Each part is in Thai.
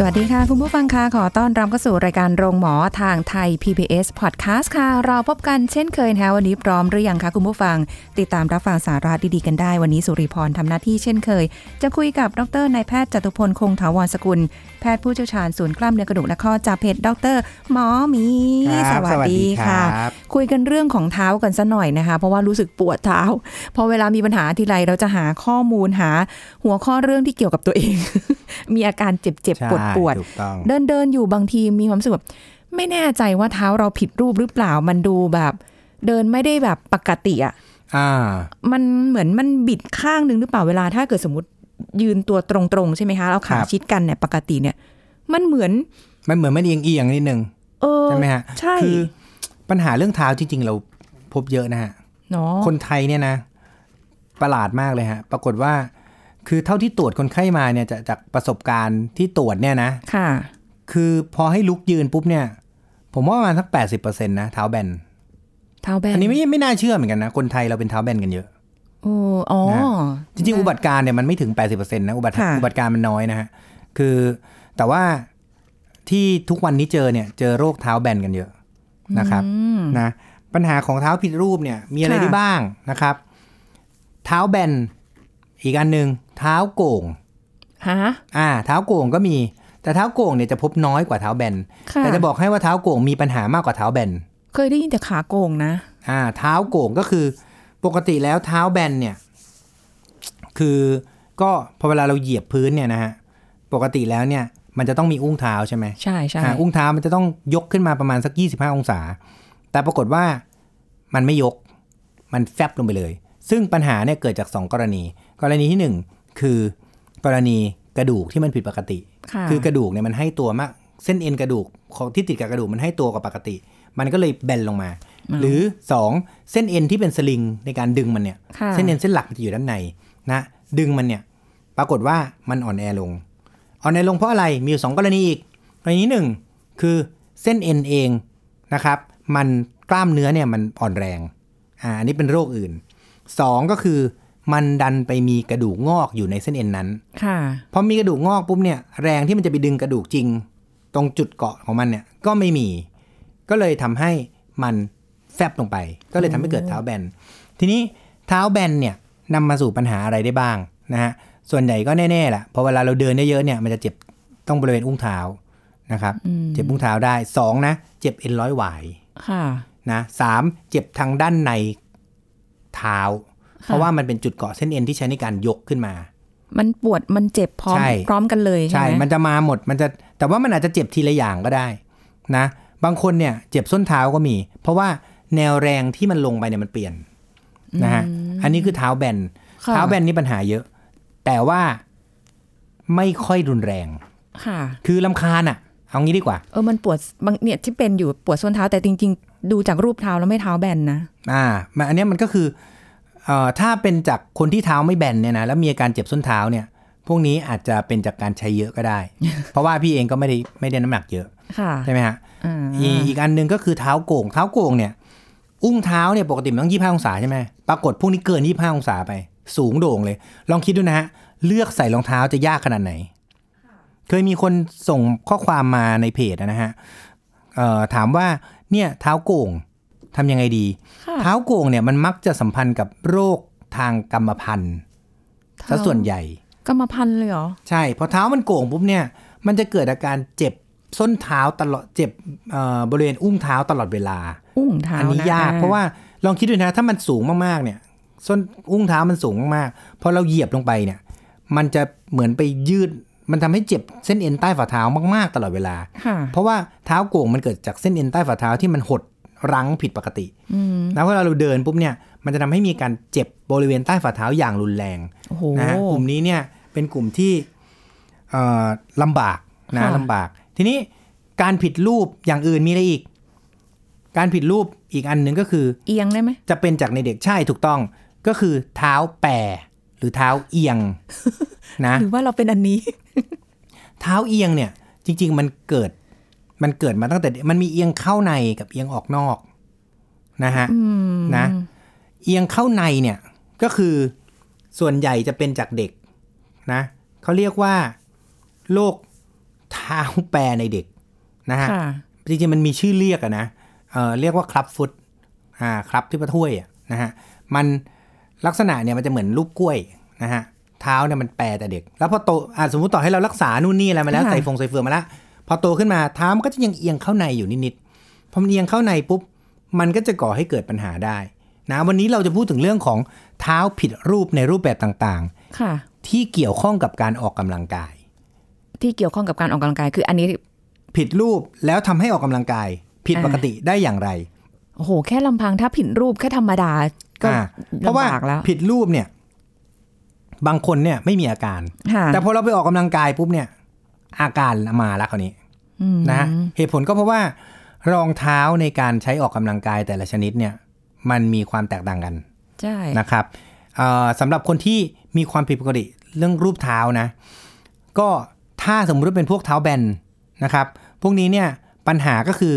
สวัสดีค่ะ คุณผู้ฟังค่ะขอต้อนรับเข้าสู่รายการโรงหมอทางไทย PBS Podcast ค่ะ เราพบกันเช่นเคยนะคะวันนี้พร้อมหรือยังคะคุณผู้ฟัง ติดตามรับฟังสาระดีๆกันได้ วันนี้สุริพรทำหน้าที่เช่นเคย จะคุยกับดรนายแพทย์จตุพลคงถาวรสกุลแพทย์ผู้เชี่ยวชาญศูนย์กล้ามเนื้อกระดูกและข้อจากเพจดรหมอหมีครับสวัสดีค่ะสวัสดีครับคุยกันเรื่องของเท้ากันซะหน่อยนะคะ เพราะว่ารู้สึกปวดเท้า พอเวลามีปัญหาทีไรเราจะหาข้อมูลหา หัวข้อเรื่องที่เกี่ยวกับตัวเอง มีอาการเจ็บๆปวดปวดๆถูกต้องเดินเดินอยู่บางทีมีความรู้สึกแบบไม่แน่ใจว่าเท้าเราผิดรูปหรือเปล่ามันดูแบบ เดินไม่ได้แบบปกติอะอ่ามันเหมือนมันบิดข้างหนึ่งหรือเปล่าเวลาถ้าเกิดสมมติ ยืนตัวตรงๆใช่ไหมคะเราขาครับชิดกันเนี่ยปกติเนี่ย มันเหมือน มันเหมือนมันเอียงเอียงๆนิดนึงเออใช่ไหมฮะใช่คือปัญหาเรื่องเท้าจริง ๆ เราพบเยอะนะฮะเนาะคนไทยเนี่ยนะ ประหลาดมากเลยฮะ ปรากฏว่า คือเท่าที่ตรวจคนไข้มาเนี่ยจะจากประสบการณ์ที่ตรวจเนี่ยนะค่ะ คือพอให้ลุกยืนปุ๊บเนี่ย ผมว่าประมาณสักแปดสิบเปอร์เซ็นต์นะเท้าแบนเท้าแบนอันนี้ไม่ไม่น่าเชื่อเหมือนกันนะ คนไทยเราเป็นเท้าแบนกันเยอะโอ้อ๋อนะจริงๆ อุบัติการเนี่ยมันไม่ถึง 80%นะอุบัติค่ะอุบัติการมันน้อยนะฮะคือแต่ว่าที่ทุกวันนี้เจอเนี่ยเจอโรคเท้าแบนกันเยอะนะครับอืมนะปัญหาของเท้าผิดรูปเนี่ยมีอะไรค่ะได้บ้างนะครับ เท้าแบนอีกอันหนึ่งเท้าโก่งฮะอ่า เท้าโก่งก็มี แต่เท้าโก่งเนี่ยจะพบน้อยกว่าเท้าแบนค่ะแต่จะบอกให้ว่าเท้าโก่งมีปัญหามากกว่าเท้าแบนเคยได้ยินแต่ขาโกงนะ อ่า เท้าโก่งก็คือ ปกติแล้วเท้าแบนเนี่ย คือก็พอเวลาเราเหยียบพื้นเนี่ยนะฮะ ปกติแล้วเนี่ย มันจะต้องมีอุ้งเท้าใช่ไหมใช่ใช่อ่าอุ้งเท้ามันจะต้องยกขึ้นมาประมาณสัก 25 องศา แต่ปรากฏว่ามันไม่ยก มันแฟบลงไปเลย ซึ่งปัญหาเนี่ยเกิดจาก 2 กรณี กรณีที่ 1 คือกรณีกระดูกที่มันผิดปกติค่ะคือกระดูกเนี่ยมันให้ตัวมาก เส้นเอ็นกระดูกของที่ติดกับกระดูกมันให้ตัวกว่าปกติ มันก็เลยแบนลงมา หรือ 2 เส้นเอ็นที่เป็นสลิงในการดึงมันเนี่ยค่ะเส้นเอ็นเส้นหลักมันจะอยู่ด้านในนะดึงมันเนี่ย ปรากฏว่ามันอ่อนแอลง อ่อนแอลงเพราะอะไรมีอยู่สองกรณีอีกกรณีหนึ่งคือเส้นเอ็นเองนะครับ มันกล้ามเนื้อเนี่ยมันอ่อนแรงอ่าอันนี้เป็นโรคอื่นสองก็คือมันดันไปมีกระดูกงอกอยู่ในเส้นเอ็นนั้น ค่ะพอมีกระดูกงอกปุ๊บเนี่ยแรงที่มันจะไปดึงกระดูกจริง ตรงจุดเกาะของมันเนี่ยก็ไม่มี ก็เลยทำให้มันแฟบลงไป ก็เลยทำให้เกิดเท้าแบน ทีนี้เท้าแบนเนี่ยนำมาสู่ปัญหาอะไรได้บ้างนะฮะ ส่วนใหญ่ก็แน่ๆแหละพอเวลาเราเดินเยอะๆเนี่ยมันจะเจ็บต้องบริเวณอุ้งเท้านะครับ เจ็บอุ้งเท้าได้สองนะ เจ็บเอ็นร้อยหวายค่ะนะสามเจ็บทางด้านในเท้า เพราะว่ามันเป็นจุดเกาะเส้นเอ็นที่ใช้ในการยกขึ้นมา มันปวดมันเจ็บพร้อมใช่พร้อมกันเลยใช่ใช่ไหมมันจะมาหมดมันจะแต่ว่ามันอาจจะเจ็บทีละอย่างก็ได้นะ บางคนเนี่ยเจ็บส้นเท้าก็มี เพราะว่าแนวแรงที่มันลงไปเนี่ยมันเปลี่ยนนะฮะอันนี้คือเท้าแบนค่ะเท้าแบนนี่ปัญหาเยอะ แต่ว่าไม่ค่อยรุนแรงค่ะ คือลำคาญอะเอางี้ดีกว่าเออมันปวดบางเนี่ยที่เป็นอยู่ปวดส้นเท้าแต่จริง ๆ ดูจากรูปเท้าแล้วไม่เท้าแบนนะอ่ามันอันเนี้ยมันก็คือเอ่อถ้าเป็นจากคนที่เท้าไม่แบนเนี่ยนะแล้วมีอาการเจ็บส้นเท้าเนี่ย พวกนี้อาจจะเป็นจากการใช้เยอะก็ได้ เพราะว่าพี่เองก็ไม่ได้ไม่ได้น้ำหนักเยอะค่ะ ใช่ไหมฮะอ่าอีอีกอันหนึ่งก็คือเท้าโก่ง เท้าโก่งเนี่ย อุ้งเท้าเนี่ยปกติมันต้องยี่ห้าองศาใช่ไหมปรากฏพวกนี้เกินยี่ห้าองศาไป สูงโด่งเลย ลองคิดดูนะฮะ เลือกใส่รองเท้าจะยากขนาดไหน เคยมีคนส่งข้อความมาในเพจนะฮะเอ่อถามว่าเนี่ยเท้าโก่งทำยังไงดีค่ะเท้าโก่งเนี่ยมันมักจะสัมพันธ์กับโรคทางกรรมพันธุ์ซะส่วนใหญ่ กรรมพันธุ์เลยเหรอ ใช่พอเท้ามันโก่งปุ๊บเนี่ย มันจะเกิดอาการเจ็บ ส้นเท้าตลอดเจ็บเอ่อบริเวณอุ้งเท้าตลอดเวลา อุ้งเท้าอันนี้นะยากเพราะว่าลองคิดดูนะถ้ามันสูงมากๆเนี่ย ส้นอุ้งเท้ามันสูงมากๆพอเราเหยียบลงไปเนี่ย มันจะเหมือนไปยืดมันทำให้เจ็บเส้นเอ็นใต้ฝ่าเท้ามากๆ ตลอดเวลาค่ะเพราะว่าเท้าโก่งมันเกิดจากเส้นเอ็นใต้ฝ่าเท้าที่มันหดรั้งผิดปกติอืมแล้วเวลาเราเดินปุ๊บเนี่ย มันจะทำให้มีการเจ็บบริเวณใต้ฝ่าเท้าอย่างรุนแรงโอ้โหนะฮะกลุ่มนี้เนี่ยเปเป็นกลุ่มที่เอ่อลำบากนะค่ะลำบาก ทีนี้การผิดรูปอย่างอื่นมีอะไรอีก การผิดรูปอีกอันหนึ่งก็คือ เอียงได้ไหมจะเป็นจากในเด็กใช่ถูกต้องก็คือเท้าแปรหรือเท้าเอียงนะหรือว่าเราเป็นอันนี้ เท้าเอียงเนี่ย จริง ๆ มันเกิด มันเกิดมาตั้งแต่เด็กมันมีเอียงเข้าในกับเอียงออกนอกนะฮะอืมนะ เอียงเข้าในเนี่ยก็คือส่วนใหญ่จะเป็นจากเด็กนะเขาเรียกว่าโรค เท้าแปรในเด็กนะฮะค่ะจริงๆมันมีชื่อเรียกอะนะเอ่อเรียกว่าครับฟุตอ่าครับที่ประถ้วยอะนะฮะมันลักษณะเนี่ยมันจะเหมือนลูกกล้วยนะฮะเท้าเนี่ยมันแปรแต่เด็ก แล้วพอโตอ่าสมมติต่อให้เรารักษานู่นนี่อะไรมาแล้วค่ะใส่ฟงใส่เฟืองมาแล้วพอโตขึ้นมาเท้ามันก็จะยังเอียงเข้าในอยู่นิดๆพอมันเอียงเข้าในปุ๊บมันก็จะก่อให้เกิดปัญหาได้นะวันนี้เราจะพูดถึงเรื่องของเท้าผิดรูปในรูปแบบต่างค่ะๆที่เกี่ยวข้องกับการออกกำลังกาย ที่เกี่ยวข้องกับการออกกำลังกาย คืออันนี้ ผิดรูปแล้วทำให้ออกกำลังกาย ผิดปกติได้อย่างไรโอ้โหแค่ลำพังถ้าผิดรูปแค่ธรรมดาก็อ่าเพราะว่าลำบากแล้วผิดรูปเนี่ย บางคนเนี่ยไม่มีอาการค่ะแต่พอเราไปออกกำลังกายปุ๊บเนี่ย อาการมาแล้วคราวนี้อืมนะเหตุผลก็เพราะว่ารองเท้าในการใช้ออกกำลังกายแต่ละชนิดเนี่ย มันมีความแตกต่างกันใช่นะครับเอ่อสำหรับคนที่มีความผิดปกติเรื่องรูปเท้านะ ก็ ถ้าสมมติว่าเป็นพวกเท้าแบนนะครับ พวกนี้เนี่ยปัญหาก็คือ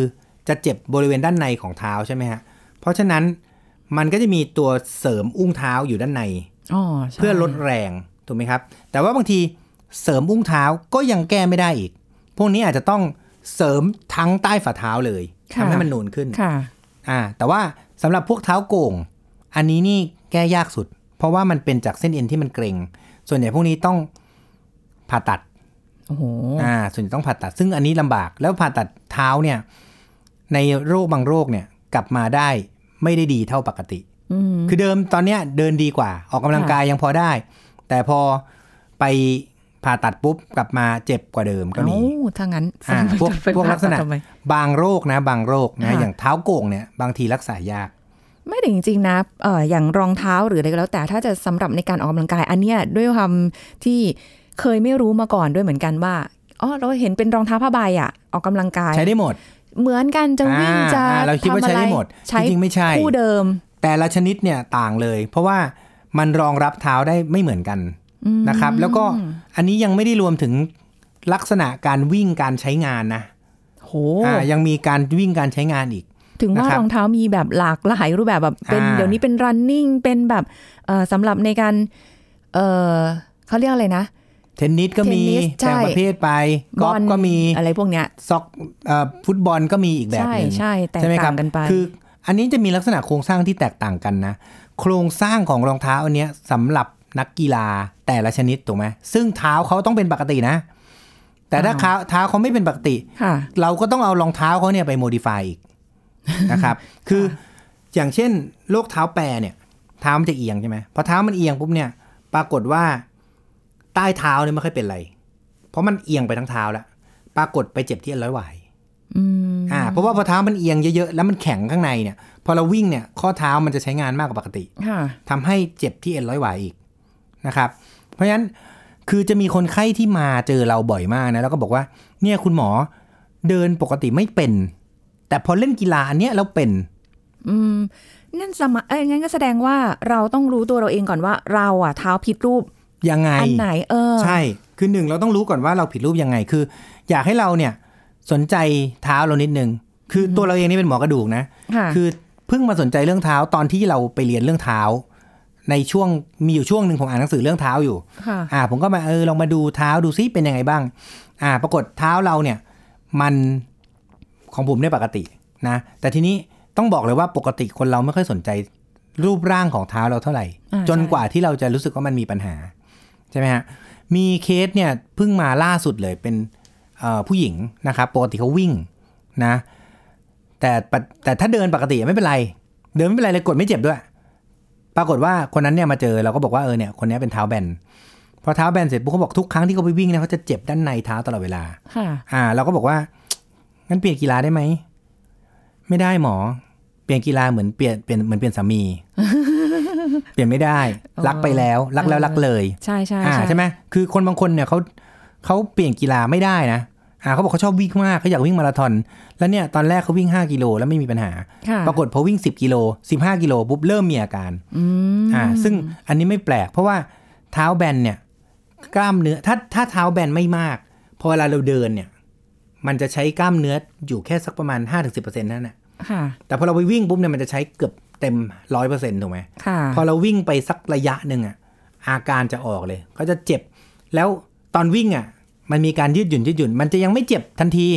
จะเจ็บบริเวณด้านในของเท้าใช่ไหมฮะ เพราะฉะนั้นมันก็จะมีตัวเสริมอุ้งเท้าอยู่ด้านในอ๋อใช่เพื่อลดแรงถูกไหมครับ แต่ว่าบางทีเสริมอุ้งเท้าก็ยังแก้ไม่ได้อีก พวกนี้อาจจะต้องเสริมทั้งใต้ฝ่าเท้าเลยทำให้มันนูนขึ้นค่ะอ่า แต่ว่าสำหรับพวกเท้าโก่ง อันนี้นี่แก้ยากสุด เพราะว่ามันเป็นจากเส้นเอ็นที่มันเกร็ง ส่วนใหญ่พวกนี้ต้องผ่าตัด โอ้โหอ่าส่วนใหญ่ต้องผ่าตัด ซึ่งอันนี้ลำบากแล้วผ่าตัดเท้าเนี่ย ในโรคบางโรคเนี่ย กลับมาได้ไม่ได้ดีเท่าปกติอืมคือเดิมตอนเนี้ยเดินดีกว่า ออกกำลังกายยังพอได้ แต่พอไปผ่าตัดปุ๊บกลับมาเจ็บกว่าเดิมก็มีเอ้าถ้างั้นอ่าพวกไปพวกลักษณะทำไมบางโรคนะ บางโรคนะค่ะอย่างเท้าโก่งเนี่ย บางทีรักษายาก ไม่แต่จริงๆนะเอ่ออย่างรองเท้าหรืออะไรก็แล้ว แต่ถ้าจะสำหรับในการออกกำลังกายอันเนี้ยด้วยความที่ เคยไม่รู้มาก่อนด้วยเหมือนกันว่าอ๋อเราเห็นเป็นรองเท้าผ้าใบอะออกกำลังกายใช้ได้หมด เหมือนกันจะวิ่งอ่าจะอ่าเราคิดว่าทำอะใช้ไรได้หมดใช้จริงๆไม่ใช่คู่เดิม แต่ละชนิดเนี่ยต่างเลย เพราะว่ามันรองรับเท้าได้ไม่เหมือนกันนะครับ แล้วก็อันนี้ยังไม่ได้รวมถึงลักษณะการวิ่งการใช้งานนะโหอ่ายังมีการวิ่งการใช้งานอีก ถึงว่านะครับรองเท้ามีแบบหลากหลายรูปแบบแบบเป็นอ่าเดี๋ยวนี้เป็น running เป็นแบบเอ่อสำหรับในการเออเขาเรียกอะไรนะเทนนิสก็มีเทนนิสใช่แต่ประเภทไปกอล์ฟบลก็มีอะไรพวกเนี้ยซ็อกเอ่อฟุตบอลก็มีอีกแบบใช่หนึงใช่แตกไหมครัต่างกันไปคืออันนี้จะมีลักษณะโครงสร้างที่แตกต่างกันนะ โครงสร้างของรองเท้าอันเนี้ยสำหรับนักกีฬาแต่ละชนิดถูกไหมซึ่งเท้าเขาต้องเป็นปกตินะ แต่ถ้าเท้าเท้าเขาไม่เป็นปกติค่ะเราก็ต้องเอารองเท้าเขาเนี่ยไปโมดิฟายอีกนะครับ คืออย่างเช่นโรคเท้าแปรเนี่ย เท้ามันจะเอียงใช่ไหมพอเท้ามันเอียงปุ๊บเนี่ย ปรากฏว่า ใต้เท้าเนี่ยไม่ค่อยเป็นไร เพราะมันเอียงไปทั้งเท้าแล้วปรากฏไปเจ็บที่เอ็นร้อยหวายอืมอ่าเพราะว่าพอเท้ามันเอียงเยอะๆแล้วมันแข็งข้างในเนี่ย พอเราวิ่งเนี่ย ข้อเท้ามันจะใช้งานมากกว่าปกติค่ะทำให้เจ็บที่เอ็นร้อยหวายอีกนะครับ เพราะฉะนั้นคือจะมีคนไข้ที่มาเจอเราบ่อยมากนะแล้วก็บอกว่า เนี่ยคุณหมอเดินปกติไม่เป็น แต่พอเล่นกีฬาอันเนี้ยเราเป็น อืมนั่นสมะเอ้ยงั้นก็แสดงว่าเราต้องรู้ตัวเราเองก่อนว่า เราอะเท้าผิดรูป ยังไง อันไหนเออ ใช่ คือหนึ่งเราต้องรู้ก่อนว่าเราผิดรูปยังไง คือ อยากให้เราเนี่ยสนใจเท้าเรานิดนึง คือตัวเราเองนี่เป็นหมอกระดูกนะค่ะคือเพิ่งมาสนใจเรื่องเท้าตอนที่เราไปเรียนเรื่องเท้า ในช่วงมีอยู่ช่วงหนึ่งผมอ่านหนังสือเรื่องเท้าอยู่ค่ะอ่า ผมก็มาเออลองมาดูเท้าดูซิเป็นยังไงบ้าง อ่า ปรากฏเท้าเราเนี่ย มันของผมเนี่ยปกตินะ แต่ทีนี้ต้องบอกเลยว่าปกติคนเราไม่ค่อยสนใจรูปร่างของเท้าเราเท่าไหร่อ่าจนใช่กว่าที่เราจะรู้สึกว่ามันมีปัญหา ใช่ไหมฮะ มีเคสเนี่ยเพิ่งมาล่าสุดเลยเป็นเอ่อผู้หญิงนะครับปกติเขาวิ่งนะแต่ปะแต่ถ้าเดินปกติไม่เป็นไร เดินไม่เป็นไรเลยกดไม่เจ็บด้วย ปรากฏว่าคนนั้นเนี่ยมาเจอเราก็บอกว่าเออเนี่ยคนนี้เป็นเท้าแบนพอเท้าแบนเสร็จปุ๊บเขาบอกทุกครั้งที่เขาไปวิ่งเนี่ยเขาจะเจ็บด้านในเท้าตลอดเวลาค่ะอ่า เราก็บอกว่างั้นเปลี่ยนกีฬาได้ไหมไม่ได้หมอ เปลี่ยนกีฬาเหมือนเปลี่ยนเปลี่ยนเหมือนเปลี่ยนสามี เปลี่ยนไม่ได้อ๋อรักไปแล้ว รักแล้วเออรักเลย ใช่ใช่อ่าใช่ไหมคือคนบางคนเนี่ยเขาเขาเปลี่ยนกีฬาไม่ได้นะอ่าเขาบอกเขาชอบวิ่งมากเขาอยากวิ่งมาราธอน แล้วเนี่ยตอนแรกเขาวิ่ง 5 กิโลแล้วไม่มีปัญหาค่ะปรากฏพอวิ่ง 10 กิโล 15 กิโลปุ๊บเริ่มมีอาการอืมอ่า ซึ่งอันนี้ไม่แปลก เพราะว่าเท้าแบนเนี่ย กล้ามเนื้อถ้าถ้าเท้าแบนไม่มาก พอเวลาเราเดินเนี่ย มันจะใช้กล้ามเนื้ออยู่แค่สักประมาณ 5-10%นั่นแหละค่ะแต่พอเราไปวิ่งปุ๊บเนี่ยมันจะใช้เกือบ เต็มร้อยเปอร์เซ็นต์ถูกไหมค่ะพอเราวิ่งไปสักระยะหนึ่งอะ อาการจะออกเลย ก็จะเจ็บ แล้วตอนวิ่งอะ มันมีการยืดหยุ่นยืดหยุ่น มันจะยังไม่เจ็บทันที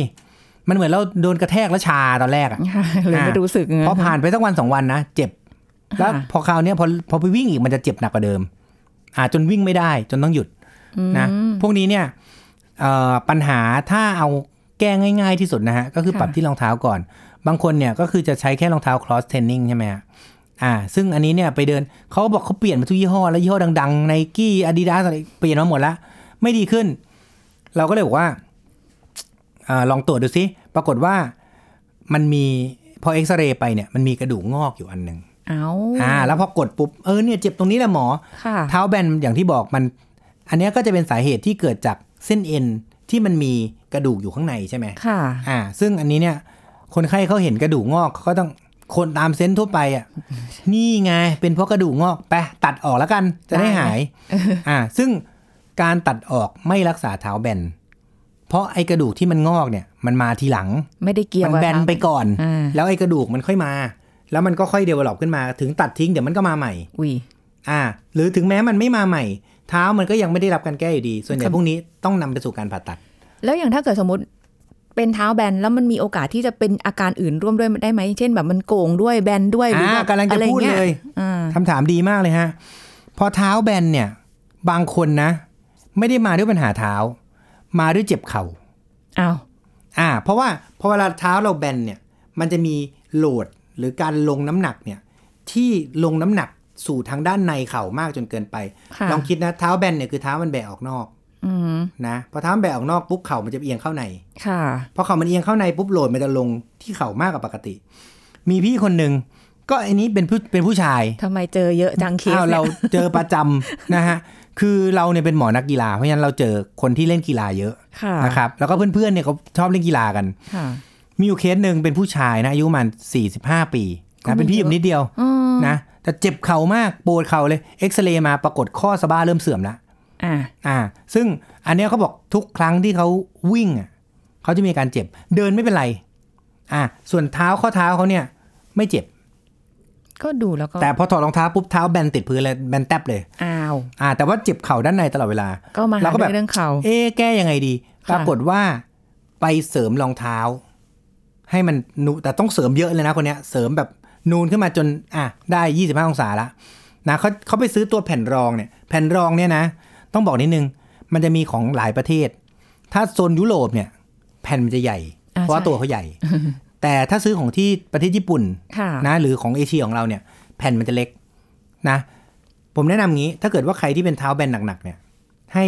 มันเหมือนเราโดนกระแทกแล้วชาตอนแรกอะค่ะเลยไม่รู้สึกพอผ่านไปสักวันสองวันนะเจ็บ แล้วพอคราวเนี้ยพอพอไปวิ่งอีกมันจะเจ็บหนักกว่าเดิม อ่าจนวิ่งไม่ได้จนต้องหยุดนะพวกนี้เนี่ยเอ่อปัญหาถ้าเอาแก้ง่าย ๆที่สุดนะฮะก็คือปรับที่รองเท้าก่อน บางคนเนี่ยก็คือจะใช้แค่รองเท้า cross training ใช่ไหมฮะอ่า ซึ่งอันนี้เนี่ยไปเดินเขาบอกเขาเปลี่ยนมาทุกยี่ห้อ แล้วยี่ห้อดังๆไนกี้อาดิดาสอะไรเปลี่ยนมาหมดแล้วไม่ดีขึ้น เราก็เลยบอกว่าอาลองตรวจดูซิ ปรากฏว่ามันมีพอเอ็กซเรย์ไปเนี่ยมันมีกระดูกงอกอยู่อันหนึ่งเอาอ่า แล้วพอกดปุ๊บ เออเนี่ยเจ็บตรงนี้แหละหมอค่ะเท้าแบนอย่างที่บอกมัน อันเนี้ยก็จะเป็นสาเหตุที่เกิดจากเส้นเอ็นที่มันมีกระดูกอยู่ข้างในใช่ไหมค่ะ อ่า ซึ่งอันนี้เนี่ย คนไข้เขาเห็นกระดูกงอกเขาก็ต้องคนตามเซนส์ทั่วไปอะ นี่ไง เป็นเพราะกระดูกงอกไปตัดออกแล้วกัน จะได้หายอ่า ซึ่งการตัดออกไม่รักษาเท้าแบน เพราะไอ้กระดูกที่มันงอกเนี่ย มันมาทีหลัง ไม่ได้เกี่ยวมันกับแบนไปก่อนอ่าแล้วไอ้กระดูกมันค่อยมา แล้วมันก็ค่อยเดเวลลอปขึ้นมา ถึงตัดทิ้งเดี๋ยวมันก็มาใหม่อุ้ยอ่า หรือถึงแม้มันไม่มาใหม่ เท้ามันก็ยังไม่ได้รับการแก้อยู่ดี ส่วนใหญ่ครับพวกนี้ต้องนำไปสู่การผ่าตัด แล้วอย่างถ้าเกิดสมมติ เป็นเท้าแบนแล้วมันมีโอกาสที่จะเป็นอาการอื่นร่วมด้วยได้ไหมเช่นแบบมันโก่งด้วยแบนด้วยหรืออ่าแบบกำลังจะอไรพูดงี้เลยอ่าคำถามดีมากเลยฮะ พอเท้าแบนเนี่ย บางคนนะ ไม่ได้มาด้วยปัญหาเท้า มาด้วยเจ็บเข่าอ้าวอ่า เพราะว่าพอเวลาเท้าเราแบนเนี่ย มันจะมีโหลดหรือการลงน้ำหนักเนี่ย ที่ลงน้ำหนักสู่ทางด้านในเข่ามากจนเกินไปค่ะลองคิดนะเท้าแบนเนี่ยคือเท้ามันแบะออกนอกอืม นะพอเท้ามันแบะออกนอกปุ๊บเข่ามันจะเอียงเข้าในค่ะพอเข่ามันเอียงเข้าในปุ๊บโหลดมันจะลงที่เข่ามากกว่าปกติ มีพี่คนหนึ่งก็อันนี้เป็นผู้เป็นผู้ชายทำไมเจอเยอะจังเคสอ้าวนี่ยเราเจอประจำนะฮะคือเราเนี่ยเป็นหมอนักกีฬาเพราะฉะนั้นเราเจอคนที่เล่นกีฬาเยอะค่ะนะครับแล้วก็เพื่อนๆเนี่ยเขาชอบเล่นกีฬากันค่ะมีอยู่เคสหนึ่งเป็นผู้ชายนะอายุประมัน45ปีก็นะไม่เป็นพี่เยออะยู่นิดเดียวอืมนะแต่เจ็บเข่ามากปวดเข่าเลยเอ็กซเรย์มาปรากฏข้อสะบ้าเริ่มเสื่อมแล้ว อ่าอ่า ซึ่งอันเนี้ยเขาบอกทุกครั้งที่เขาวิ่งอะเขาจะมีอาการเจ็บ เดินไม่เป็นไร อ่า ส่วนเท้าข้อเท้าเขาเนี่ย ไม่เจ็บ ก็ดูแล้วก็แต่พอถอดรองเท้าปุ๊บเท้าแบนติดพื้นเลยแบนแทบเลย อ้าว อ่า แต่ว่าเจ็บเข่าด้านในตลอดเวลา ก็มาเราหาก็แบบเรื่องเขาเอ๊ะแก้ยังไงดีค่ะปรากฏว่าไปเสริมรองเท้า ให้มันนูแต่ต้องเสริมเยอะเลยนะคนเนี้ย เสริมแบบนูนขึ้นมาจน อะได้25องศาละนะเขาเขาไปซื้อตัวแผ่นรองเนี่ย แผ่นรองเนี่ยนะ ต้องบอกนิดนึง มันจะมีของหลายประเทศ ถ้าโซนยุโรปเนี่ย แผ่นมันจะใหญ่อ่าเพราะว่าใช่ตัวเขาใหญ่ แต่ถ้าซื้อของที่ประเทศญี่ปุ่นค่ะนะหรือของเอเชียของเราเนี่ย แผ่นมันจะเล็กนะ ผมแนะนำงี้ ถ้าเกิดว่าใครที่เป็นเท้าแบนหนักๆเนี่ย ให้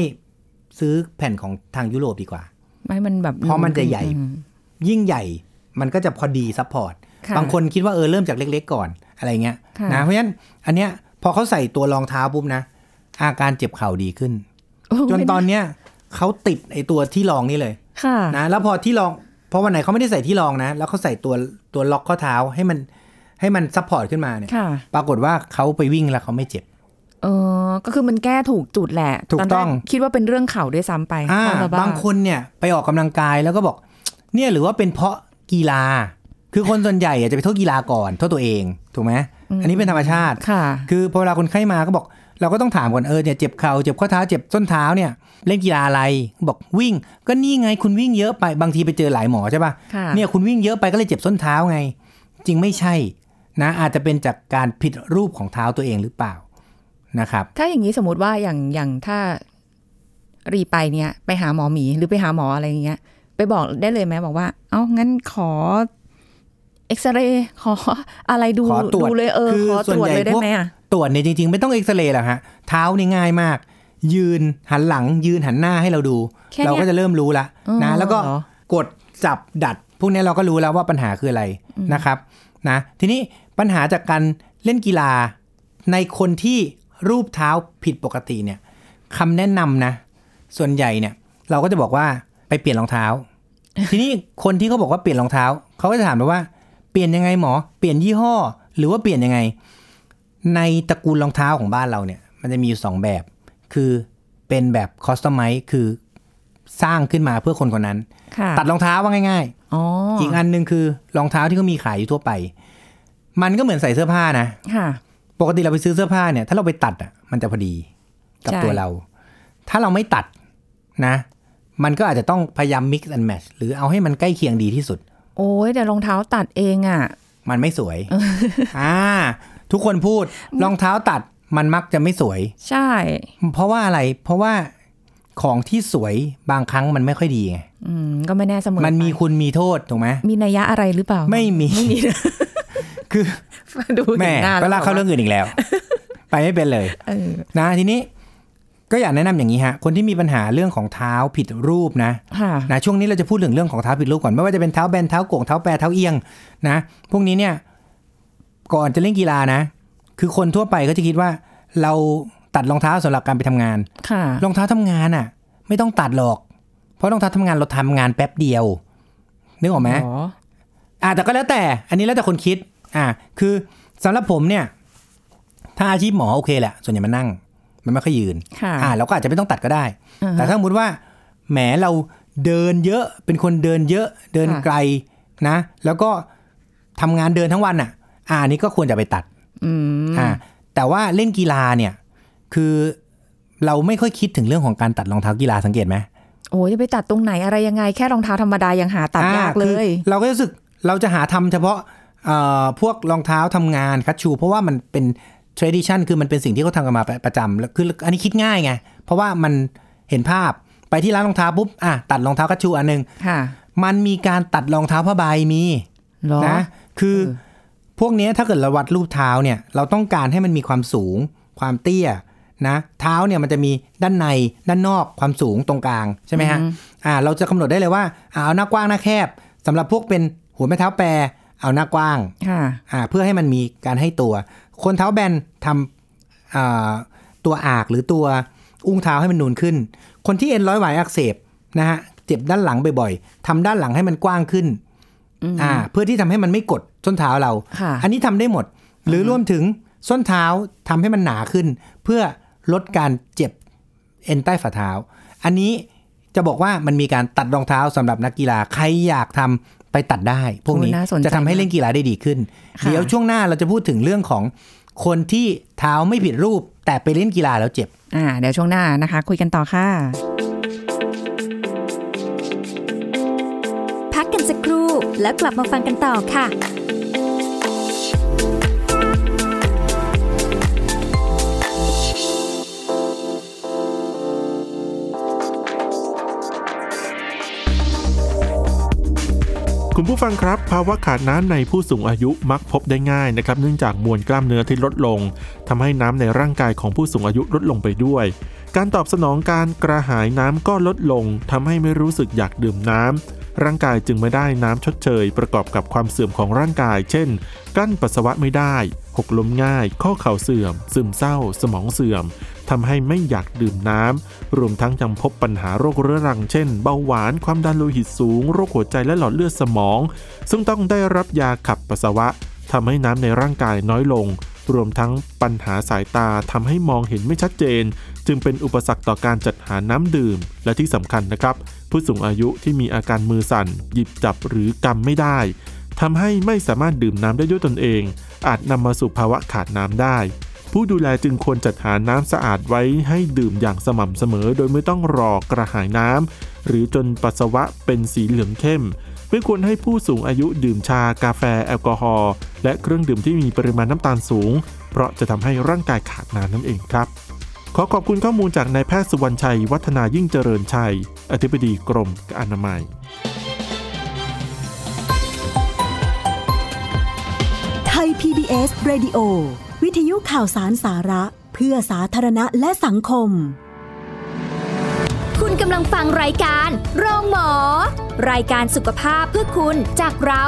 ซื้อแผ่นของทางยุโรปดีกว่าไม่มันแบบเพราะมันจะใหญ่อืมยิ่งใหญ่มันก็จะพอดี support ค่ะบางคนคิดว่าเออเริ่มจากเล็ก ๆ ก่อนอะไรเงี้ยค่ะนะเพราะฉะนั้นอันเนี้ยพอเขาใส่ตัวรองเท้าปุ๊บนะ อาการเจ็บเข่าดีขึ้นโอ้จนไม่ตอนเนี้ยเขาติดไอตัวที่รองนี่เลยค่ะนะแล้วพอที่รองพอวันไหนเขาไม่ได้ใส่ที่รองนะ แล้วเขาใส่ตัวตัวล็อกข้อเท้าให้มันให้มัน support ขึ้นมาเนี่ยค่ะปรากฏว่าเขาไปวิ่งแล้วเขาไม่เจ็บเออก็คือมันแก้ถูกจุดแหละถูกตอนแรกต้องคิดว่าเป็นเรื่องเข่าด้วยซ้ำไปอ่าข้อระบางคนเนี่ยไปออกกำลังกายแล้วก็บอก เนี่ยหรือว่าเป็นเพราะกีฬา คือคนส่วนใหญ่อะจะไปโทษกีฬาก่อนโทษตัวเองถูกไหมอันนี้เป็นธรรมชาติค่ะ คือพอเวลาคนไข้มาก็บอก เราก็ต้องถามก่อนเออเนี่ยเจ็บเข่าเจ็บข้อเท้าเจ็บส้นเท้าเนี่ยเล่นกีฬาอะไรบอกวิ่ง ก็นี่ไงคุณวิ่งเยอะไปบางทีไปเจอหลายหมอใช่ป่ะค่ะเนี่ยคุณวิ่งเยอะไปก็เลยเจ็บส้นเท้าไง จริงไม่ใช่นะอาจจะเป็นจากการผิดรูปของเท้าตัวเองหรือเปล่านะครับ ถ้าอย่างนี้สมมติว่าอย่างอย่างถ้ารีไปเนี่ยไปหาหมอหมีหรือไปหาหมออะไรอย่างเงี้ย ไปบอกได้เลยไหมบอกว่า เอ้างั้นขอเอ็กซเรย์ขออะไรดูขอตรวจดูเลยเออคือขอส่ตวนรวจใหญ่เลยได้พวกไหมอะ ตรวจเนี่ยจริง ๆ ไม่ต้องเอ็กซเรย์หรอกฮะ เท้านี่ง่ายมาก ยืนหันหลังยืนหันหน้าให้เราดูแค่เนี้ยเราก็จะเริ่มรู้ละอ๋อนะแล้วก็เหรอกดจับดัด พวกนี้เราก็รู้แล้วว่าปัญหาคืออะไรนะครับนะทีนี้ปัญหาจากการเล่นกีฬาในคนที่รูปเท้าผิดปกติเนี่ยคำแนะนำนะ ส่วนใหญ่เนี่ย เราก็จะบอกว่าไปเปลี่ยนรองเท้า ทีนี้คนที่เขาบอกว่าเปลี่ยนรองเท้า เขาก็จะถามไปว่าเปลี่ยนยังไงหมอ เปลี่ยนยี่ห้อ หรือว่าเปลี่ยนยังไง ในตระกูลรองเท้าของบ้านเราเนี่ย มันจะมีอยู่สองแบบ คือเป็นแบบคอสตอมไมคือสร้างขึ้นมาเพื่อคนคนนั้นค่ะตัดรองเท้าว่าง่ายๆอ๋ออีกอันหนึ่งคือรองเท้าที่เขามีขายอยู่ทั่วไป มันก็เหมือนใส่เสื้อผ้านะค่ะปกติเราไปซื้อเสื้อผ้าเนี่ย ถ้าเราไปตัดอะ มันจะพอดีกับใช่ตัวเรา ถ้าเราไม่ตัดนะ มันก็อาจจะต้องพยายาม mix and match หรือเอาให้มันใกล้เคียงดีที่สุด โอ้ยแต่รองเท้าตัดเองอะ มันไม่สวย อ่า ทุกคนพูดรองเท้าตัดมันมักจะไม่สวย ใช่ เพราะว่าอะไร เพราะว่าของที่สวยบางครั้งมันไม่ค่อยดีไงอืมก็ไม่แน่เสมอมันมีไปคุณมีโทษถูกไหมมีนัยยะอะไรหรือเปล่า ไม่มีไม่มีคือดูแม่ถึงหน้าก็ลากเข้าเรื่องอื่นอีกแล้ว ไปไม่เป็นเลยเออนะทีนี้ก็อยากแนะนำอย่างนี้ฮะ คนที่มีปัญหาเรื่องของเท้าผิดรูปนะค่ะนะช่วงนี้เราจะพูดถึงเรื่องของเท้าผิดรูปก่อนไม่ว่าจะเป็นเท้าแบนเท้าโก่งเท้าแปรเท้าเอียงนะพวกนี้เนี่ย ก่อนจะเล่นกีฬานะ คือคนทั่วไปก็จะคิดว่า เราตัดรองเท้าสำหรับการไปทำงานค่ะรองเท้าทำงานอะ ไม่ต้องตัดหรอก เพราะรองเท้าทำงานเราทำงานแป๊บเดียวนึกออกไหมอ๋ออ่าแต่ก็แล้วแต่ อันนี้แล้วแต่คนคิด อ่า คือสำหรับผมเนี่ย ถ้าอาชีพหมอโอเคแหละ ส่วนใหญ่มันนั่ง มันไม่ค่อยยืนค่ะอ่าเราก็อาจจะไม่ต้องตัดก็ได้อ่าฮะแต่ถ้าสมมติว่าแหมเราเดินเยอะเป็นคนเดินเยอะ เดินค่ะไกลนะ แล้วก็ทำงานเดินทั้งวันอะ อ่าอันนี้ก็ควรจะไปตัดอืมอ่าแต่ว่าเล่นกีฬาเนี่ย คือเราไม่ค่อยคิดถึงเรื่องของการตัดรองเท้ากีฬาสังเกตไหมโอ้ยจะไปตัดตรงไหนอะไรยังไง แค่รองเท้าธรรมดายังหาตัดยากเลอ่คืยอเราก็รู้สึกเราจะหาทำเฉพาะเอ่อพวกรองเท้าทำงานคัชชู เพราะว่ามันเป็น tradition คือมันเป็นสิ่งที่เขาทำกันมาประจำแล้วคืออันนี้คิดง่ายไง เพราะว่ามันเห็นภาพไปที่ร้านรองเท้าปุ๊บอะตัดรองเท้าคัชชูอันหนึงค่ะมันมีการตัดรองเท้าผ้าใบมีเหรอนะคือเออ พวกเนี้ยถ้าเกิดเราวัดรูปเท้าเนี่ยเราต้องการให้มันมีความสูง ความเตี้ยนะเท้าเนี่ยมันจะมีด้านในด้านนอกความสูงตรงกลางใช่ไหมฮะอ่าเราจะกำหนดได้เลยว่าอ่าเอาหน้ากว้างหน้าแคบสำหรับพวกเป็นหัวแม่เท้าแปรเอาหน้ากว้างค่ะอ่าเพื่อให้มันมีการให้ตัว คนเท้าแบนทำอ่าตัวอากหรือตัวอุ้งเท้าให้มันนูนขึ้น คนที่เอ็นร้อยหวายอักเสบนะฮะเจ็บด้านหลังบ่อยๆทำด้านหลังให้มันกว้างขึ้น อ่า เพื่อที่ทำให้มันไม่กดส้นเท้าเราค่ะอันนี้ทำได้หมด หรือรวมถึงส้นเท้าทำให้มันหนาขึ้น เพื่อลดการเจ็บเอ็นใต้ฝ่าเท้า อันนี้จะบอกว่ามันมีการตัดรองเท้าสำหรับนักกีฬาใครอยากทำไปตัดได้ พวกนี้โอ้น่าสนใจจะทำให้เล่นกีฬาได้ดีขึ้นค่ะเดี๋ยวช่วงหน้าเราจะพูดถึงเรื่องของคนที่เท้าไม่ผิดรูป แต่ไปเล่นกีฬาแล้วเจ็บ อ่า เดี๋ยวช่วงหน้านะคะ คุยกันต่อค่ะ แล้วกลับมาฟังกันต่อค่ะ คุณผู้ฟังครับ ภาวะขาดน้ำในผู้สูงอายุมักพบได้ง่ายนะครับ เนื่องจากมวลกล้ามเนื้อที่ลดลงทำให้น้ำในร่างกายของผู้สูงอายุลดลงไปด้วย การตอบสนองการกระหายน้ำก็ลดลงทำให้ไม่รู้สึกอยากดื่มน้ำ ร่างกายจึงไม่ได้น้ำชดเชยประกอบกับความเสื่อมของร่างกาย เช่น กั้นปัสสาวะไม่ได้ หกล้มง่าย ข้อเข่าเสื่อม ซึมเศร้า สมองเสื่อมทำให้ไม่อยากดื่มน้ำ รวมทั้งยังพบปัญหาโรคเรื้อรัง เช่น เบาหวาน ความดันโลหิตสูง โรคหัวใจและหลอดเลือดสมอง ซึ่งต้องได้รับยาขับปัสสาวะทำให้น้ำในร่างกายน้อยลง รวมทั้งปัญหาสายตาทำให้มองเห็นไม่ชัดเจน จึงเป็นอุปสรรคต่อการจัดหาน้ำดื่ม และที่สำคัญนะครับ ผู้สูงอายุที่มีอาการมือสั่น หยิบจับหรือกำไม่ได้ทำให้ไม่สามารถดื่มน้ำได้ด้วยตนเอง อาจนำมาสู่ภาวะขาดน้ำได้ ผู้ดูแลจึงควรจัดหาน้ำสะอาดไว้ให้ดื่มอย่างสม่ำเสมอ โดยไม่ต้องรอกระหายน้ำหรือจนปัสสาวะเป็นสีเหลืองเข้มไม่ควรให้ผู้สูงอายุดื่มชากาแฟแอลกอฮอล์และเครื่องดื่มที่มีปริมาณน้ำตาลสูง เพราะจะทำให้ร่างกายขาดน้ำนั่นเองครับ ขอขอบคุณข้อมูลจากนายแพทย์สุวรรณชัย วัฒนายิ่งเจริญชัย อธิบดีกรมอนามัยไทย PBS Radio วิทยุข่าวสารสาระ เพื่อสาธารณะและสังคม คุณกำลังฟังรายการ โรงหมอ รายการสุขภาพเพื่อคุณจากเรา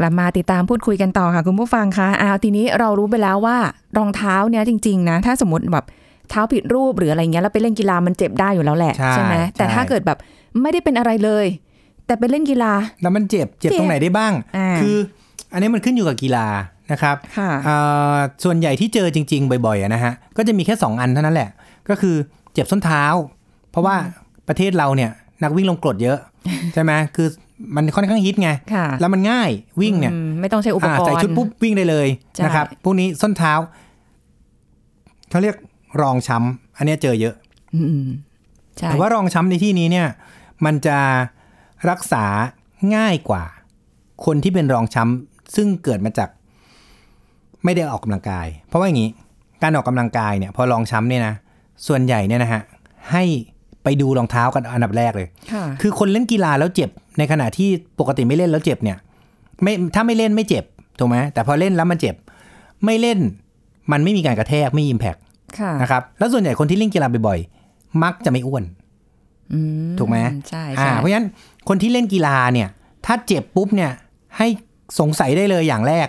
กลับมาติดตามพูดคุยกันต่อค่ะ คุณผู้ฟังคะอ้าวทีนี้เรารู้ไปแล้วว่ารองเท้าเนี่ยจริง ๆ นะ ถ้าสมมติแบบเท้าผิดรูปหรืออะไรเงี้ยแล้วไปเล่นกีฬามันเจ็บได้อยู่แล้วแหละใช่ไหมแต่ใช่ถ้าเกิดแบบไม่ได้เป็นอะไรเลย แต่ไปเล่นกีฬา แล้วมันเจ็บเจ็บเจ็บตรงไหนได้บ้างอ่าคือ อันนี้มันขึ้นอยู่กับกีฬานะครับค่ะอ่าส่วนใหญ่ที่เจอจริง ๆ บ่อยๆอะนะฮะก็จะมีแค่ 2 อันเท่านั้นแหละ ก็คือเจ็บส้นเท้า เพราะว่าประเทศเราเนี่ยนักวิ่งลงกรดเยอะ ใช่ไหมคือ มันค่อนข้างฮิตไงค่ะแล้วมันง่ายวิ่งเนี่ยอืมไม่ต้องใช้อุปอ่ากรณ์ใส่ชุดปุ๊บวิ่งได้เลยใช่นะครับ พวกนี้ส้นเท้าเขาเรียกรองช้ำอันเนี้ยเจอเยอะอืมใช่แต่ว่ารองช้ำในที่นี้เนี่ย มันจะรักษาง่ายกว่า คนที่เป็นรองช้ำซึ่งเกิดมาจาก ไม่ได้ออกกำลังกาย เพราะว่าอย่างนี้ การออกกำลังกายเนี่ย พอรองช้ำเนี่ยนะส่วนใหญ่เนี่ยนะฮะให้ ไปดูรองเท้ากันอันดับแรกเลยค่ะคือคนเล่นกีฬาแล้วเจ็บ ในขณะที่ปกติไม่เล่นแล้วเจ็บเนี่ย ไม่ถ้าไม่เล่นไม่เจ็บถูกไหมแต่พอเล่นแล้วมันเจ็บ ไม่เล่นมันไม่มีการกระแทกไม่อิมแพกค่ะนะครับแล้วส่วนใหญ่คนที่เล่นกีฬาบ่อยๆมักจะไม่อ้วนอืถูกไหมใช่อ่าใช่เพราะฉะนั้นคนที่เล่นกีฬาเนี่ย ถ้าเจ็บปุ๊บเนี่ย ให้สงสัยได้เลยอย่างแรก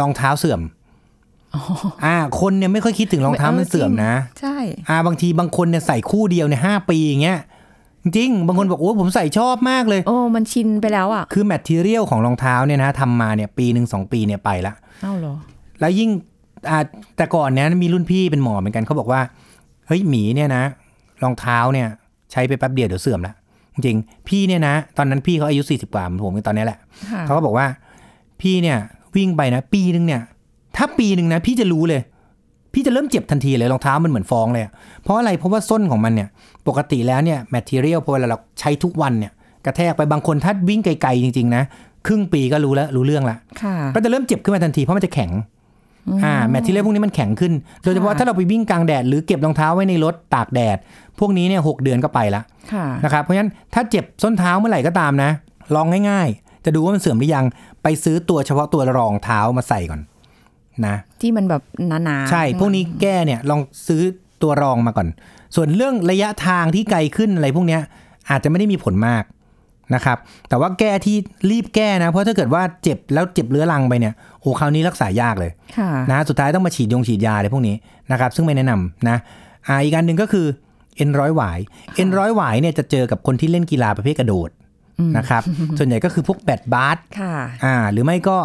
รองเท้าเสื่อม อ่า คนเนี่ยไม่ค่อยคิดถึงรองเท้ามันเสื่อมนะ ใช่ อ่า บางทีบางคนเนี่ยใส่คู่เดียวเนี่ยห้าปีอย่างเงี้ยจริงๆบางคนบอกโอ้ผมใส่ชอบมากเลย โอ้มันชินไปแล้วอะ คือแมทเทียลของรองเท้าเนี่ยนะทำมาเนี่ยปีหนึ่งสองปีเนี่ยไปละเอ้าเหรอ แล้วยิ่งอ่าแต่ก่อนเนี้ยมีรุ่นพี่เป็นหมอเหมือนกันเขาบอกว่า เฮ้ยหมีเนี่ยนะ รองเท้าเนี่ย ใช้ไปแป๊บเดียวเดี๋ยวเสื่อมละจริงๆพี่เนี่ยนะ ตอนนั้นพี่เขาอายุ40กว่าเหมือนผมตอนนี้แหละค่ะเขาก็บอกว่า พี่เนี่ยวิ่งไปนะ ปีนึงเนี่ย ถ้าปีหนึ่งนะ พี่จะรู้เลย พี่จะเริ่มเจ็บทันทีเลยรองเท้ามันเหมือนฟองเลยอะเพราะอะไรเพราะว่าส้นของมันเนี่ย ปกติแล้วเนี่ยแมทเทียลพอเวลาเราใช้ทุกวันเนี่ย กระแทกไปบางคนถ้าวิ่งไกลๆจริง ๆ นะ ครึ่งปีก็รู้แล้วรู้เรื่องละค่ะก็จะเริ่มเจ็บขึ้นมาทันทีเพราะมันจะแข็งอ่าแมทเทียลพวกนี้มันแข็งขึ้น โดยเฉพาะค่ะถ้าเราไปวิ่งกลางแดดหรือเก็บรองเท้าไว้ในรถตากแดด พวกนี้เนี่ยหกเดือนก็ไปละค่ะนะครับเพราะฉะนั้นถ้าเจ็บส้นเท้าเมื่อไหร่ก็ตามนะลองง่าย ๆ จะดูว่ามันเสื่อมหรือยังไปซื้อตัวเฉพาะตัวรองเท้ามาใส่ก่อน นะ ที่มันแบบหนาๆ ใช่ พวกนี้แก้เนี่ยลองซื้อตัวรองมาก่อน ส่วนเรื่องระยะทางที่ไกลขึ้นอะไรพวกเนี้ยอาจจะไม่ได้มีผลมากนะครับ แต่ว่าแก้ที่รีบแก้นะ เพราะถ้าเกิดว่าเจ็บแล้วเจ็บเรื้อรังไปเนี่ย โอ้คราวนี้รักษายากเลยค่ะนะสุดท้ายต้องมาฉีดยงฉีดยาอะไรพวกนี้นะครับ ซึ่งไม่แนะนำนะอ่าอีกอันหนึ่งก็คือเอ็นร้อยหวายเอ็นร้อยหวายเนี่ยจะเจอกับคนที่เล่นกีฬาประเภทกระโดดนะครับ ส่วนใหญ่ก็คือพวกแบดบาสค่ะอ่า หรือไม่ก็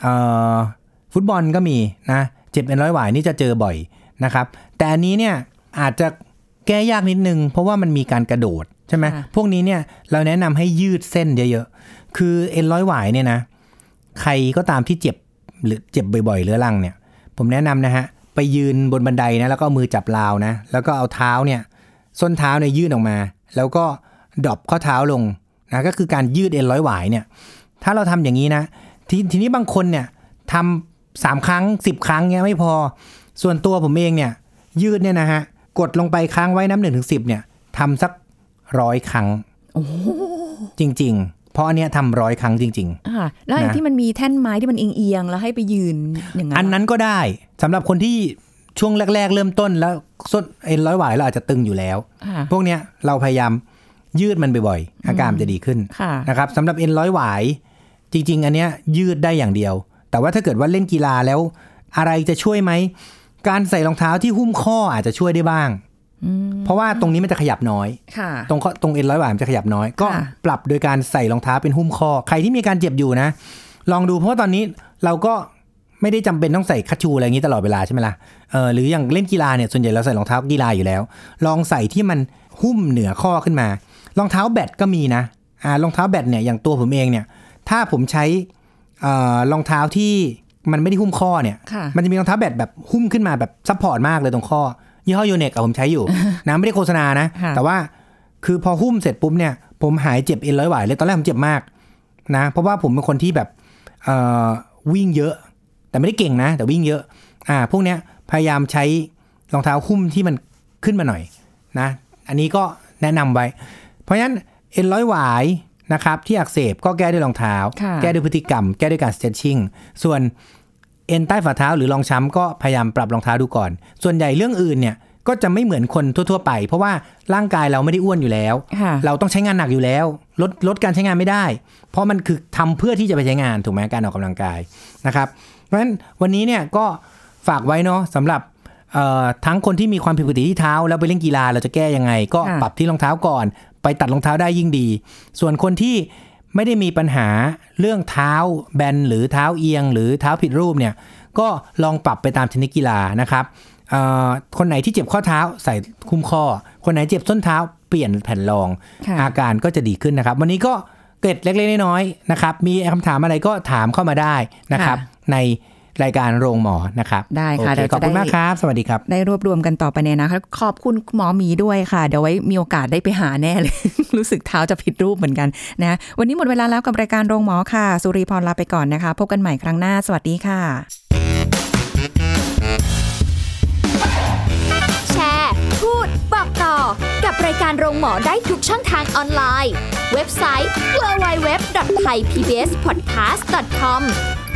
เอ่อ ฟุตบอลก็มีนะเจ็บเอ็นร้อยหวายนี่จะเจอบ่อยนะครับ แต่อันนี้เนี่ยอาจจะแก้ยากนิดนึง เพราะว่ามันมีการกระโดดใช่ไหมค่ะพวกนี้เนี่ยเราแนะนำให้ยืดเส้นเยอะๆ คือเอ็นร้อยหวายเนี่ยนะใครก็ตามที่เจ็บหรือเจ็บบ่อยๆเรื้อรังเนี่ย ผมแนะนำนะฮะไปยืนบนบันไดนะแล้วก็เอามือจับราวนะแล้วก็เอาเท้าเนี่ยส้นเท้าเนี่ยยื่นออกมา แล้วก็ดรอปข้อเท้าลงนะก็คือการยืดเอ็นร้อยหวายเนี่ยถ้าเราทำอย่างนี้นะททีนี้บางคนเนี่ยทำ สามครั้งสิบครั้งเนี่ยไม่พอ ส่วนตัวผมเองเนี่ย ยืดเนี่ยนะฮะ กดลงไปค้างไว้น้ำหนึ่งถึงสิบเนี่ยทำสักร้อยครั้งจริง ๆ เพราะอันเนี้ยทำร้อยครั้งจริงๆอ่าแล้วไอ้นะที่มันมีแท่นไม้ที่มันเอียงๆแล้วให้ไปยืนอย่างนั้นอันนั้นก็ได้สำหรับคนที่ช่วงแรก ๆ เริ่มต้นแล้วส้นเอ็นร้อยหวายเราอาจจะตึงอยู่แล้วค่ะพวกเนี้ยเราพยายามยืดมันบ่อยๆอาการมันจะดีขึ้นค่ะนะครับสำหรับเอ็นร้อยหวายจริง ๆ อันเนี้ยยืดได้อย่างเดียว แต่ว่าถ้าเกิดว่าเล่นกีฬาแล้วอะไรจะช่วยไหม การใส่รองเท้าที่หุ้มข้ออาจจะช่วยได้บ้างเพราะว่าตรงนี้มันจะขยับน้อยค่ะตรงข้อตรงเอ็นร้อยหวายมันจะขยับน้อย ก็ค่ะปรับโดยการใส่รองเท้าเป็นหุ้มข้อ ใครที่มีการเจ็บอยู่นะ ลองดูเพราะว่าตอนนี้เราก็ไม่ได้จำเป็นต้องใส่คัชชูอะไรอย่างนี้ตลอดเวลาใช่ไหมล่ะ เออหรืออย่างเล่นกีฬาเนี่ยส่วนใหญ่เราใส่รองเท้ากีฬาอยู่แล้ว ลองใส่ที่มันหุ้มเหนือข้อขึ้นมา รองเท้าแบดก็มีนะ อ่ารองเท้าแบดเนี่ยอย่างตัวผมเองเนี่ย ถ้าผมใช้เอ่อ รองเท้าที่มันไม่ได้หุ้มข้อเนี่ยค่ะมันจะมีรองเท้าแบดแบบหุ้มขึ้นมาแบบ support มากเลยตรงข้อ ยี่ห้อ Yonex อะผมใช้อยู่นะไม่ได้โฆษณานะค่ะแต่ว่าคือพอหุ้มเสร็จปุ๊บเนี่ย ผมหายเจ็บเอ็นร้อยหวายเลยตอนแรกผมเจ็บมากนะ เพราะว่าผมเป็นคนที่แบบเอ่อวิ่งเยอะ แต่ไม่ได้เก่งนะ แต่วิ่งเยอะอ่าพวกเนี้ยพยายามใช้รองเท้าหุ้มที่มันขึ้นมาหน่อยนะ อันนี้ก็แนะนำไว้ เพราะฉะนั้นเอ็นร้อยหวาย นะครับที่อักเสบก็แก้ด้วยรองเท้าค่ะแก้ด้วยพฤติกรรม แก้ด้วยการ stretching ส่วนเอ็นใต้ฝ่าเท้าหรือรองช้ำก็พยายามปรับรองเท้าดูก่อน ส่วนใหญ่เรื่องอื่นเนี่ยก็ก็จะไม่เหมือนคนทั่ว ๆ ไป เพราะว่าร่างกายเราไม่ได้อ้วนอยู่แล้วค่ะเราต้องใช้งานหนักอยู่แล้ว ลดลดการใช้งานไม่ได้ เพราะมันคือทำเพื่อที่จะไปใช้งานถูกไหมการออกกำลังกายนะครับ เพราะฉะนั้นวันนี้เนี่ยก็ฝากไว้เนาะสำหรับเอ่อทั้งคนที่มีความผิดปกติที่เท้า แล้วไปเล่นกีฬาเราจะแก้ยังไง ก็ค่ะปรับที่รองเท้าก่อน ไปตัดรองเท้าได้ยิ่งดี ส่วนคนที่ไม่ได้มีปัญหาเรื่องเท้าแบนหรือเท้าเอียง หรือเท้าผิดรูปเนี่ยก็ลองปรับไปตามชนิดกีฬานะครับเอ่อคนไหนที่เจ็บข้อเท้าใส่คุ้มข้อ คนไหนเจ็บส้นเท้าเปลี่ยนแผ่นรองค่ะอาการก็จะดีขึ้นนะครับ วันนี้ก็เกร็ดเล็กๆน้อยๆนะครับ มีคำถามอะไรก็ถามเข้ามาได้นะครับ ใน รายการโรงหมอนะครับ ได้ค่ะโอเคเดี๋ยวขอบคุณจะได้มากครับ สวัสดีครับ ได้รวบรวมกันต่อไปในนะคะขอบคุณหมอหมีด้วยค่ะ เดี๋ยวไว้มีโอกาสได้ไปหาแน่เลย รู้สึกเท้าจะผิดรูปเหมือนกันนะ วันนี้หมดเวลาแล้วกับรายการโรงหมอค่ะ สุริพรลาไปก่อนนะคะ พบกันใหม่ครั้งหน้า สวัสดีค่ะ แชร์ พูด บอกต่อ กับรายการโรงหมอได้ทุกช่องทางออนไลน์ เว็บไซต์ www.thaipbspodcast.com